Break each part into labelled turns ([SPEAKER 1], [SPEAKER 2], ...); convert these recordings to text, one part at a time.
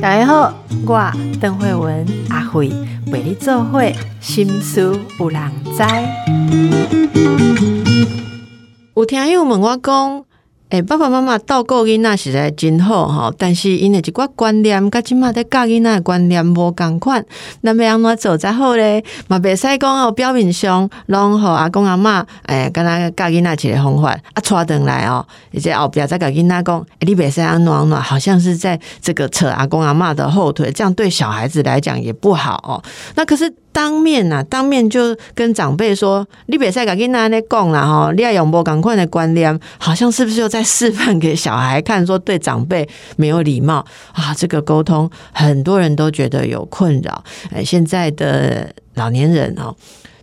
[SPEAKER 1] 大家好，我邓慧文阿慧为你做会心思有人知。有听友问我讲。诶，爸爸妈妈照顾囡仔实在真好吼，但是因为一寡观念，甲即马在教囡仔观念无共款，那要安怎做才好咧？嘛袂使讲哦，表面上拢互阿公阿嬷诶，敢若教囡仔一个方法，啊，带转来哦，而且后壁再甲囡仔讲，你袂使安怎安怎，好像是在这个扯阿公阿嬷的后腿，这样对小孩子来讲也不好哦。那可是。当面呐，当面就跟长辈说，你别再跟那那讲了哈，你要用不赶快的观念，好像是不是又在示范给小孩看，说对长辈没有礼貌啊？这个沟通很多人都觉得有困扰。哎，现在的老年人哦，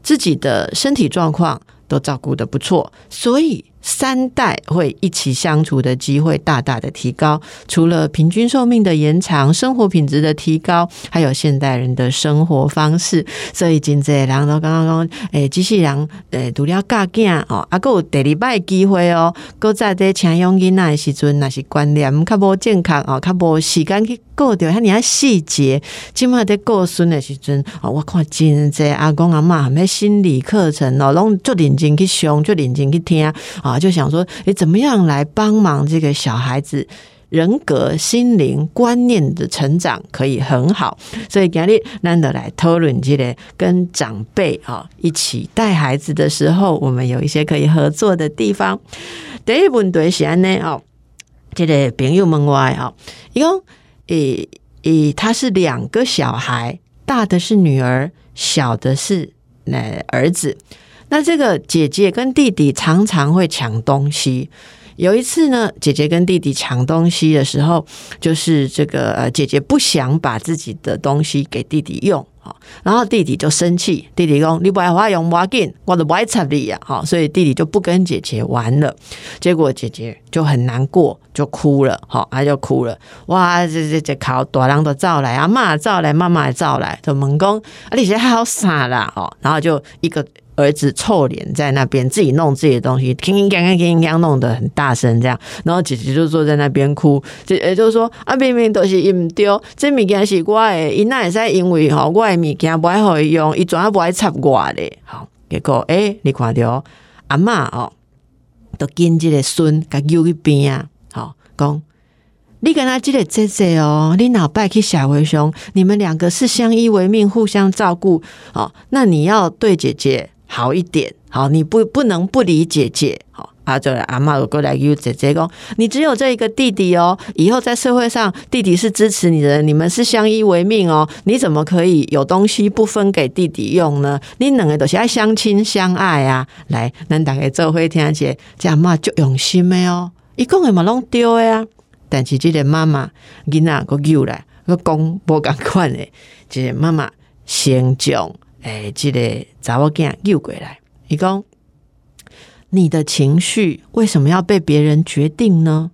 [SPEAKER 1] 自己的身体状况都照顾的不错，所以。三代会一起相处的机会大大的提高，除了平均寿命的延长、生活品质的提高，还有现代人的生活方式。所以今这人都刚刚讲，诶，机器人诶，除了教囝哦，啊，有第二摆机会哦，搁在在请佣金那时阵，那是观念较无健康哦，较无时间去顾着遐尔细节。今麦在顾孙的时阵，哦，我看真这阿公阿妈咩心理课程哦，拢就认真去上，就认真去听。啊，就想说，诶，怎么样来帮忙这个小孩子人格、心灵、观念的成长可以很好？所以今日难得来讨论这个跟长辈啊一起带孩子的时候，我们有一些可以合作的地方。第一问题是安呢，哦，这个朋友问我啊，一共诶诶，他是两个小孩，大的是女儿，小的是那儿子。那这个姐姐跟弟弟常常会抢东西。有一次呢，姐姐跟弟弟抢东西的时候，就是这个呃，姐姐不想把自己的东西给弟弟用啊，然后弟弟就生气，弟弟讲：“你不爱花用，我给，我都不爱插你呀！”好，所以弟弟就不跟姐姐玩了。结果姐姐就很难过，就哭了。好，他就哭了。哇，这这这考大人都照来，阿妈照来，妈妈照来，就猛讲：“啊，你现在好傻啦！”哦，然后就一个。儿子臭脸在那边自己弄自己的东西，叮叮当当叮叮当弄得很大声，这样，然后姐姐就坐在那边哭，姐姐就是说：“啊，明明都是伊唔丢，这物件是我的，伊那会使因为吼我的物件不爱好用，伊全不爱插我的。”好，结果诶，你看到阿妈哦，都跟这个孙甲丢一边啊，好讲，你跟他这个姐姐哦，你老拜去社会上，你们两个是相依为命，互相照顾，哦，那你要对姐姐。好一点，好，你不不能不理姐姐，好，啊，就阿妈过来给姐姐讲，你只有这一个弟弟哦，以后在社会上，弟弟是支持你的，你们是相依为命哦，你怎么可以有东西不分给弟弟用呢？你两个都是爱相亲相爱啊，来，咱大家做会听下，这阿妈就用心的哦，一讲的嘛拢丢的啊，但是这个妈妈囡仔个救来个讲无共款的，这个妈妈先将。哎，这个查某囝又过来，伊讲你的情绪为什么要被别人决定呢？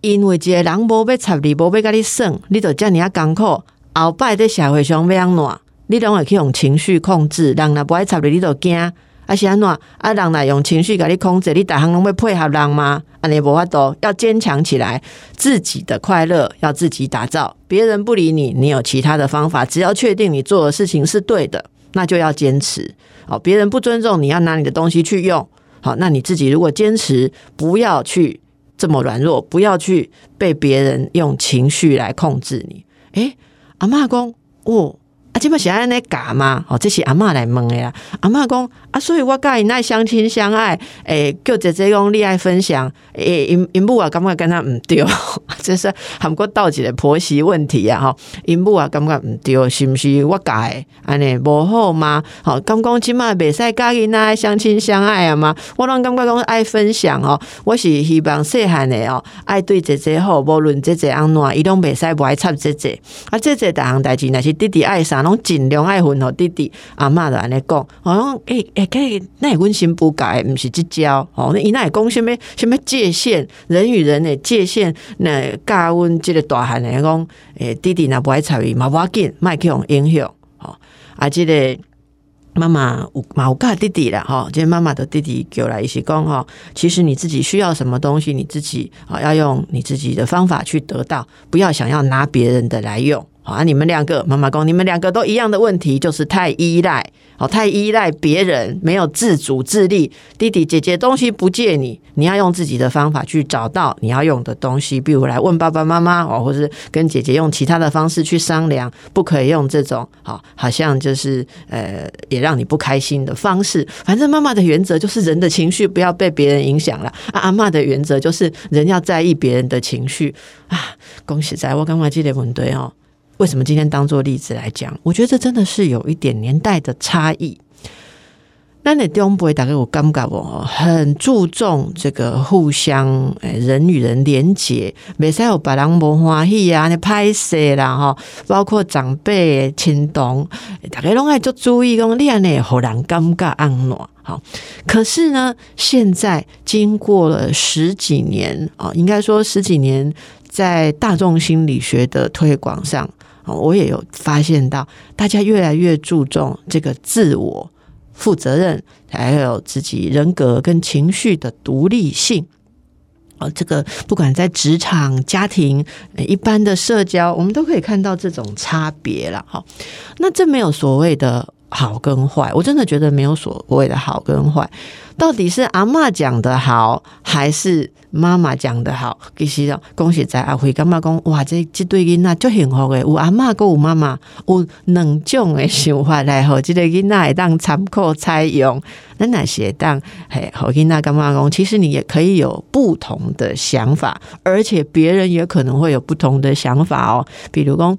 [SPEAKER 1] 因为一个人无要插你，无要甲你算，你就遮尔啊艰苦。后摆在社会上要安怎，你拢会去用情绪控制，人若无爱插你，你就惊。啊是安怎？啊人来用情绪甲你控制，你大项拢要配合人吗？安尼无法度，要坚强起来，自己的快乐要自己打造。别人不理你，你有其他的方法。只要确定你做的事情是对的，那就要坚持。好，别人不尊重你，要拿你的东西去用。好，那你自己如果坚持，不要去这么软弱，不要去被别人用情绪来控制你。诶，阿妈公哦。即摆是安尼教嘛？哦，这是阿嬷来问的啦。阿嬷讲啊，所以我甲因爱相亲相爱，诶，叫姐姐讲你爱分享，诶，因因母啊，感觉跟他毋对，这是韩国倒一个婆媳问题啊，吼，因母啊，感觉毋对，是毋是我教的？安尼无好吗？吼，刚讲即摆袂使甲因爱相亲相爱啊嘛？我拢感觉讲爱分享哦，我是希望细汉的哦，爱对姐姐好，无论姐姐安怎，伊拢袂使不爱插姐姐。啊，姐姐逐项代志，若是弟弟爱啥？拢尽量爱分互弟弟阿嬷就安尼讲，好像诶诶，可以那阮心不改，毋是即招哦。那伊那会讲什物什物界限，人与人的界限，那教阮即个大汉诶讲，诶弟弟若不爱插伊嘛无，要紧，莫去互影响。吼啊，即个妈妈有嘛有教弟弟了哈，今天妈妈的弟弟叫来一起讲哈，其实你自己需要什么东西，你自己啊要用你自己的方法去得到，不要想要拿别人的来用。啊！你们两个妈妈公，你们两个都一样的问题，就是太依赖，哦，太依赖别人，没有自主自立。弟弟姐姐东西不借你，你要用自己的方法去找到你要用的东西，比如来问爸爸妈妈哦，或是跟姐姐用其他的方式去商量，不可以用这种好，好像就是呃，也让你不开心的方式。反正妈妈的原则就是人的情绪不要被别人影响了，啊，阿妈的原则就是人要在意别人的情绪啊。恭喜在我刚刚记得问对哦。为什么今天当做例子来讲？我觉得这真的是有一点年代的差异。那你东北打给我尴尬不？很注重这个互相诶人与人连接，没使有把人无欢喜啊，你拍摄啦哈，包括长辈亲同，大家拢爱做注意讲，你安尼好人尴尬安暖好。可是呢，现在经过了十几年啊，应该说十几年，在大众心理学的推广上。我也有发现到，大家越来越注重这个自我负责任，还有自己人格跟情绪的独立性。哦，这个不管在职场、家庭、一般的社交，我们都可以看到这种差别了。哈，那这没有所谓的好跟坏，我真的觉得没有所谓的好跟坏。到底是阿妈讲的好，还是妈妈讲的好？其实恭喜在阿辉干妈讲，哇，这这对囡仔就幸福诶，有阿妈跟有妈妈，有两种诶想法来和这个囡仔会当参考采用。那哪些当嘿和囡仔干妈讲，其实你也可以有不同的想法，而且别人也可能会有不同的想法哦。比如讲，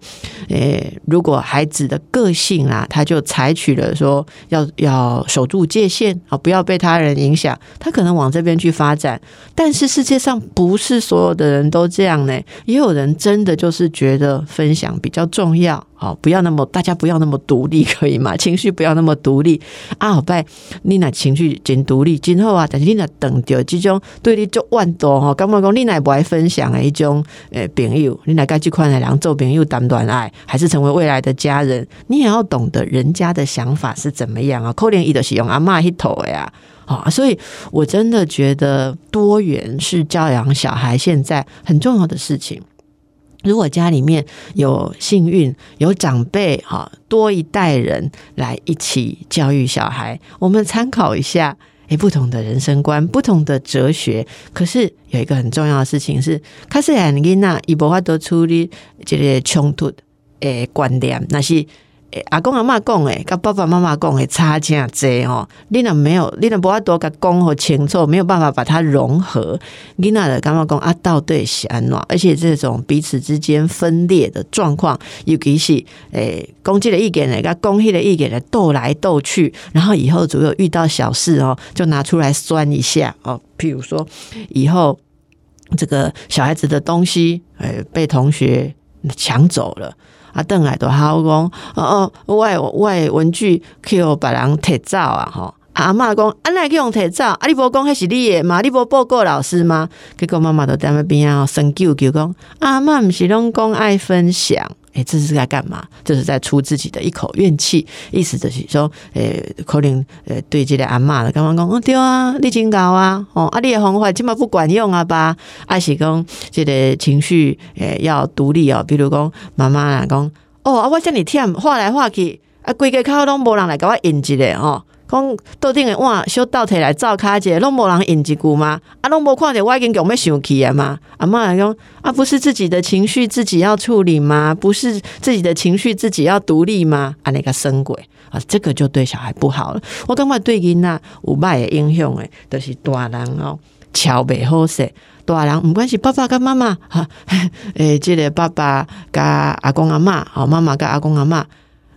[SPEAKER 1] 诶，如果孩子的个性啊，他就采取了说要要守住界限啊，不要被他人。影响他可能往这边去发展，但是世界上不是所有的人都这样呢，也有人真的就是觉得分享比较重要，好，不要那么大家不要那么独立，可以吗？情绪不要那么独立啊！好拜，你那情绪真独立，今后啊，但是你那等着这种对你就万多哈，刚刚讲你那不爱分享的一种诶朋友，你那该去看的两做朋友谈恋爱，还是成为未来的家人，你也要懂得人家的想法是怎么样啊？可怜伊的是用阿妈一头呀。啊，所以我真的觉得多元是教养小孩现在很重要的事情。如果家里面有幸运有长辈，哈，多一代人来一起教育小孩，我们参考一下，诶，不同的人生观，不同的哲学。可是有一个很重要的事情是，卡斯安吉娜伊伯法得处理这些冲突诶观点，那是。阿公阿妈讲诶，跟爸爸妈妈讲诶，差真济吼。你若没有，你若无法多甲讲和清楚，没有办法把它融合。你那的感觉讲啊？到底是安怎？而且这种彼此之间分裂的状况，尤其是诶，攻击的意见诶，跟攻击的意见来斗来斗去，然后以后如果遇到小事哦，就拿出来酸一下哦。譬如说，以后这个小孩子的东西诶，被同学抢走了。啊，邓来都好讲，哦哦，我我文具去互别人摕走啊，吼！阿妈讲，安内去用摕走，啊，你无讲迄是你诶嘛？你无报告老师吗？结果妈妈都在那边啊，生舅舅讲，阿嬷毋是拢讲爱分享。哎，这是在干嘛？就是在出自己的一口怨气，意思就是说，诶，可能诶对这个阿妈的，刚刚讲，哦对啊，你真高啊，哦，啊你的方法起码不管用啊吧？阿是讲这个情绪诶要独立哦，比如讲妈妈啊讲，哦啊我叫你舔，画来画去，啊规个口拢无人来给我引一个哦。讲桌顶的碗小倒摕来照卡者，拢无人应一句吗？啊，拢无看着我已经强要生气啊嘛！阿妈讲啊，不是自己的情绪自己要处理吗？不是自己的情绪自己要独立吗？啊，那个生鬼啊，这个就对小孩不好了。我感觉对囡仔有歹的影响诶，都是大人哦，瞧袂好势。大人唔关系，爸爸跟妈妈哈，诶，这个爸爸跟阿公阿妈，好，妈妈跟阿公阿妈，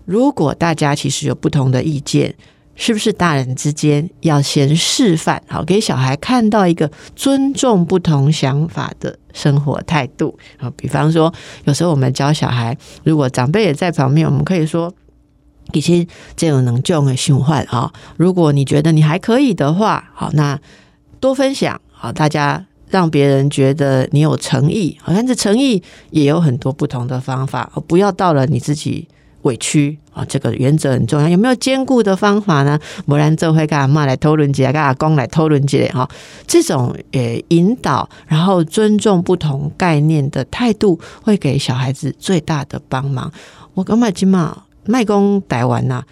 [SPEAKER 1] 如果大家其实有不同的意见。是不是大人之间要先示范好，给小孩看到一个尊重不同想法的生活态度啊？比方说，有时候我们教小孩，如果长辈也在旁边，我们可以说：“其实这种能救的循环啊，如果你觉得你还可以的话，好，那多分享好，大家让别人觉得你有诚意。好，但是诚意也有很多不同的方法，不要到了你自己。”委屈啊，这个原则很重要。有没有兼顾的方法呢？不然就会跟阿妈来讨论起来，跟阿公来讨论起来哈。这种呃引导，然后尊重不同概念的态度，会给小孩子最大的帮忙。我感觉起码卖公台湾呐，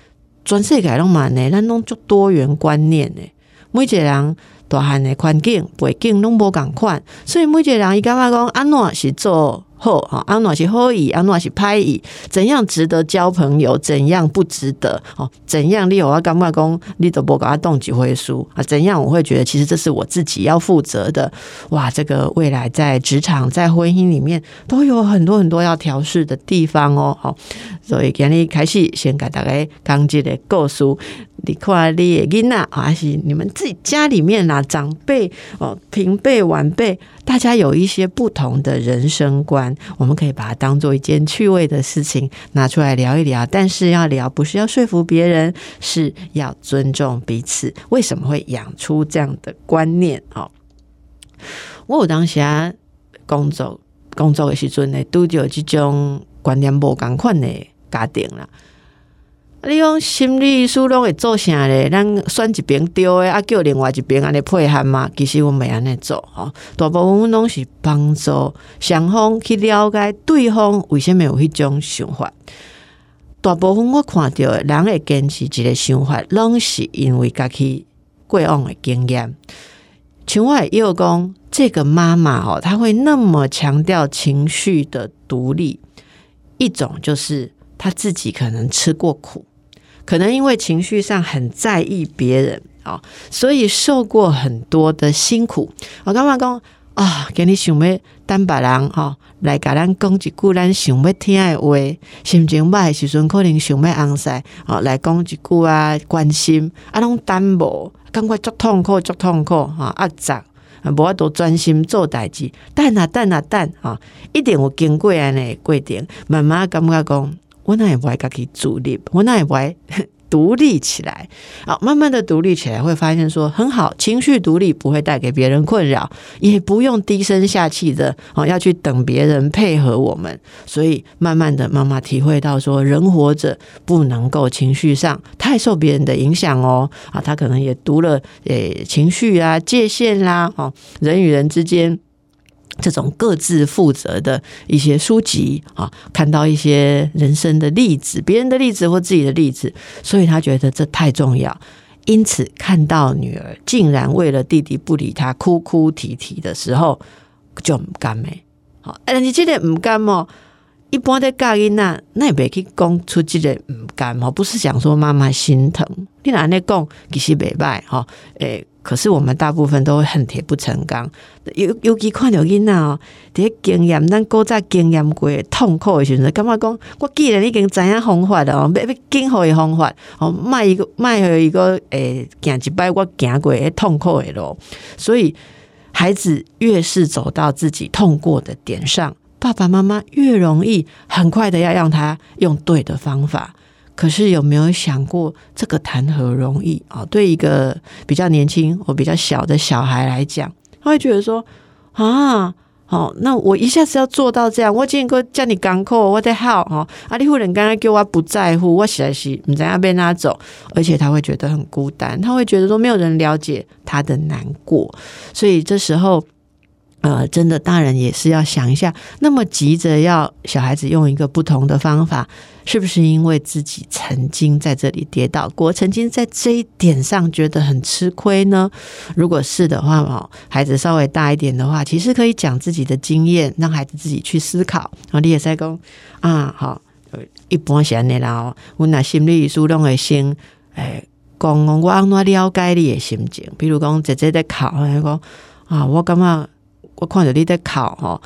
[SPEAKER 1] 全世界拢嘛呢，咱拢足多元观念呢，每一个人。大汉的环境背景拢无共款，所以每一个人伊感觉讲安怎是做好啊，安怎是好意，安怎是拍意，怎样值得交朋友，怎样不值得哦？怎样你有我感觉讲你都无甲我动几回书啊？怎样我会觉得其实这是我自己要负责的？哇，这个未来在职场在婚姻里面都有很多很多要调试的地方哦。好，所以今日开始先给大家讲这个故事。你看，你的囡仔还是你们自己家里面啦，长辈哦，平辈晚辈，大家有一些不同的人生观，我们可以把它当做一件趣味的事情拿出来聊一聊。但是要聊，不是要说服别人，是要尊重彼此。为什么会养出这样的观念？哦，我有当下工作工作的时阵呢，都有这种观念无共款的家庭啦。你讲心理疏拢会做啥咧？咱选一边丢诶，啊叫另外一边安尼配合嘛？其实我袂安尼做吼，大部分拢是帮助双方去了解对方为什么有迄种想法。大部分我看到诶人会坚持一个想法，拢是因为家己过往诶经验。像我又讲，这个妈妈哦，她会那么强调情绪的独立，一种就是她自己可能吃过苦。可能因为情绪上很在意别人啊，所以受过很多的辛苦。我刚刚讲啊，给你想要单白人哈来甲咱讲一句咱想要听的话，心情歹的时阵可能想要安塞啊，来讲一句啊关心啊，拢单无，感觉足痛苦足痛苦哈，压榨，无法度专心做代志，等啊等啊等啊，一定有经过安尼过程，慢慢感觉讲。我那也不爱家己独立，我那也不爱 独立起来。好，慢慢的独立起来，会发现说很好，情绪独立不会带给别人困扰，也不用低声下气的哦，要去等别人配合我们。所以慢慢的，妈妈体会到说，人活着不能够情绪上太受别人的影响哦。啊，他可能也读了诶情绪啊界限啦，哦，人与人之间。这种各自负责的一些书籍啊，看到一些人生的例子，别人的例子或自己的例子，所以他觉得这太重要。因此，看到女儿竟然为了弟弟不理他，哭哭啼啼的时候，就唔甘没。好，但是这个唔甘哦，一般的教囡仔，那也别去讲出这个唔甘哦，不是想说妈妈心疼，你哪那讲其实袂歹哈，诶。可是我们大部分都会恨铁不成钢，尤尤其看到囡仔哦，这些经验，咱古早经验过痛苦的时阵，感觉讲，我既然已经知影方法了，要要更好的方法哦，迈一个迈一个诶，行一摆我行过诶痛苦的路，所以孩子越是走到自己痛过的点上，爸爸妈妈越容易很快的要让他用对的方法。可是有没有想过，这个谈何容易啊？对一个比较年轻或比较小的小孩来讲，他会觉得说啊，好，那我一下子要做到这样，我今天叫你港口，我在好哈，阿里夫人刚刚叫我不在乎，我实在是你怎样被拉走，而且他会觉得很孤单，他会觉得说没有人了解他的难过，所以这时候。呃，真的，大人也是要想一下，那么急着要小孩子用一个不同的方法，是不是因为自己曾经在这里跌倒过，曾经在这一点上觉得很吃亏呢？如果是的话，哦，孩子稍微大一点的话，其实可以讲自己的经验，让孩子自己去思考。然后你也在讲啊，好，一般是安尼啦。我拿心理书拢会先，诶，讲我安怎了解你的心情，比如讲姐姐在考，讲啊，我感觉。我看着你在哭吼。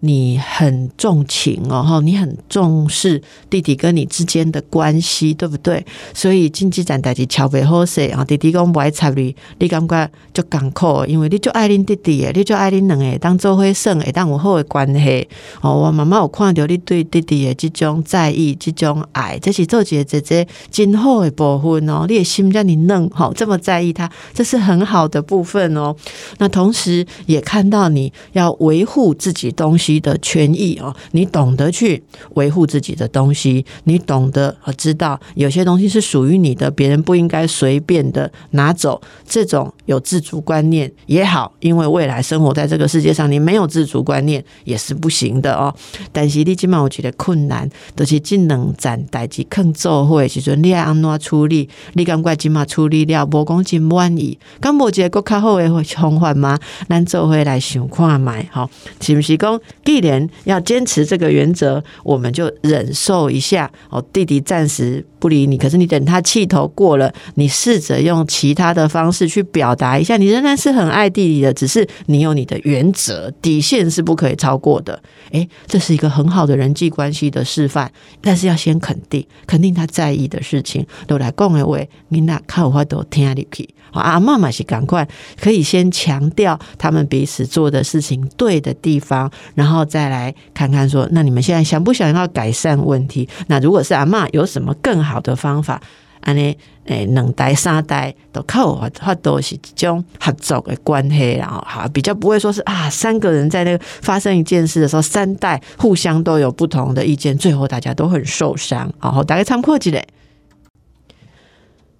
[SPEAKER 1] 你很重情哦，哈，你很重视弟弟跟你之间的关系，对不对？所以经济站代志桥背好势啊，弟弟讲不爱插你，你感觉就艰苦，因为你就爱恁弟弟，你就爱恁两个当做会算，会当有好的关系哦。我妈妈有看到你对弟弟的这种在意，这种爱，这是做姐姐姐今后的部分哦。你的心让你嫩，吼，这么在意他，这是很好的部分哦。那同时也看到你要维护自己东西。西的权益哦，你懂得去维护自己的东西，你懂得和知道有些东西是属于你的，别人不应该随便的拿走。这种有自主观念也好，因为未来生活在这个世界上，你没有自主观念也是不行的哦。但是你今晚我觉得困难，都是技能站代志更做会时阵，你爱安怎处理？你感觉今晚处理了，无讲真满意，咁无一个更较好的方法吗？咱做回来想看买，好，是不是讲既然要坚持这个原则，我们就忍受一下哦。弟弟暂时不理你，可是你等他气头过了，你试着用其他的方式去表达一下，你仍然是很爱弟弟的，只是你有你的原则底线是不可以超过的。诶，这是一个很好的人际关系的示范，但是要先肯定，肯定他在意的事情，都来讲的话，你那看话都听入去。阿妈妈是赶快可以先强调他们彼此做的事情对的地方，然后再来看看说，那你们现在想不想要改善问题？那如果是阿妈有什么更好好的方法？安尼诶，两代三代都靠我，话都是一种合作的关系，然后哈比较不会说是啊，三个人在那个发生一件事的时候，三代互相都有不同的意见，最后大家都很受伤。然后大家参考起来。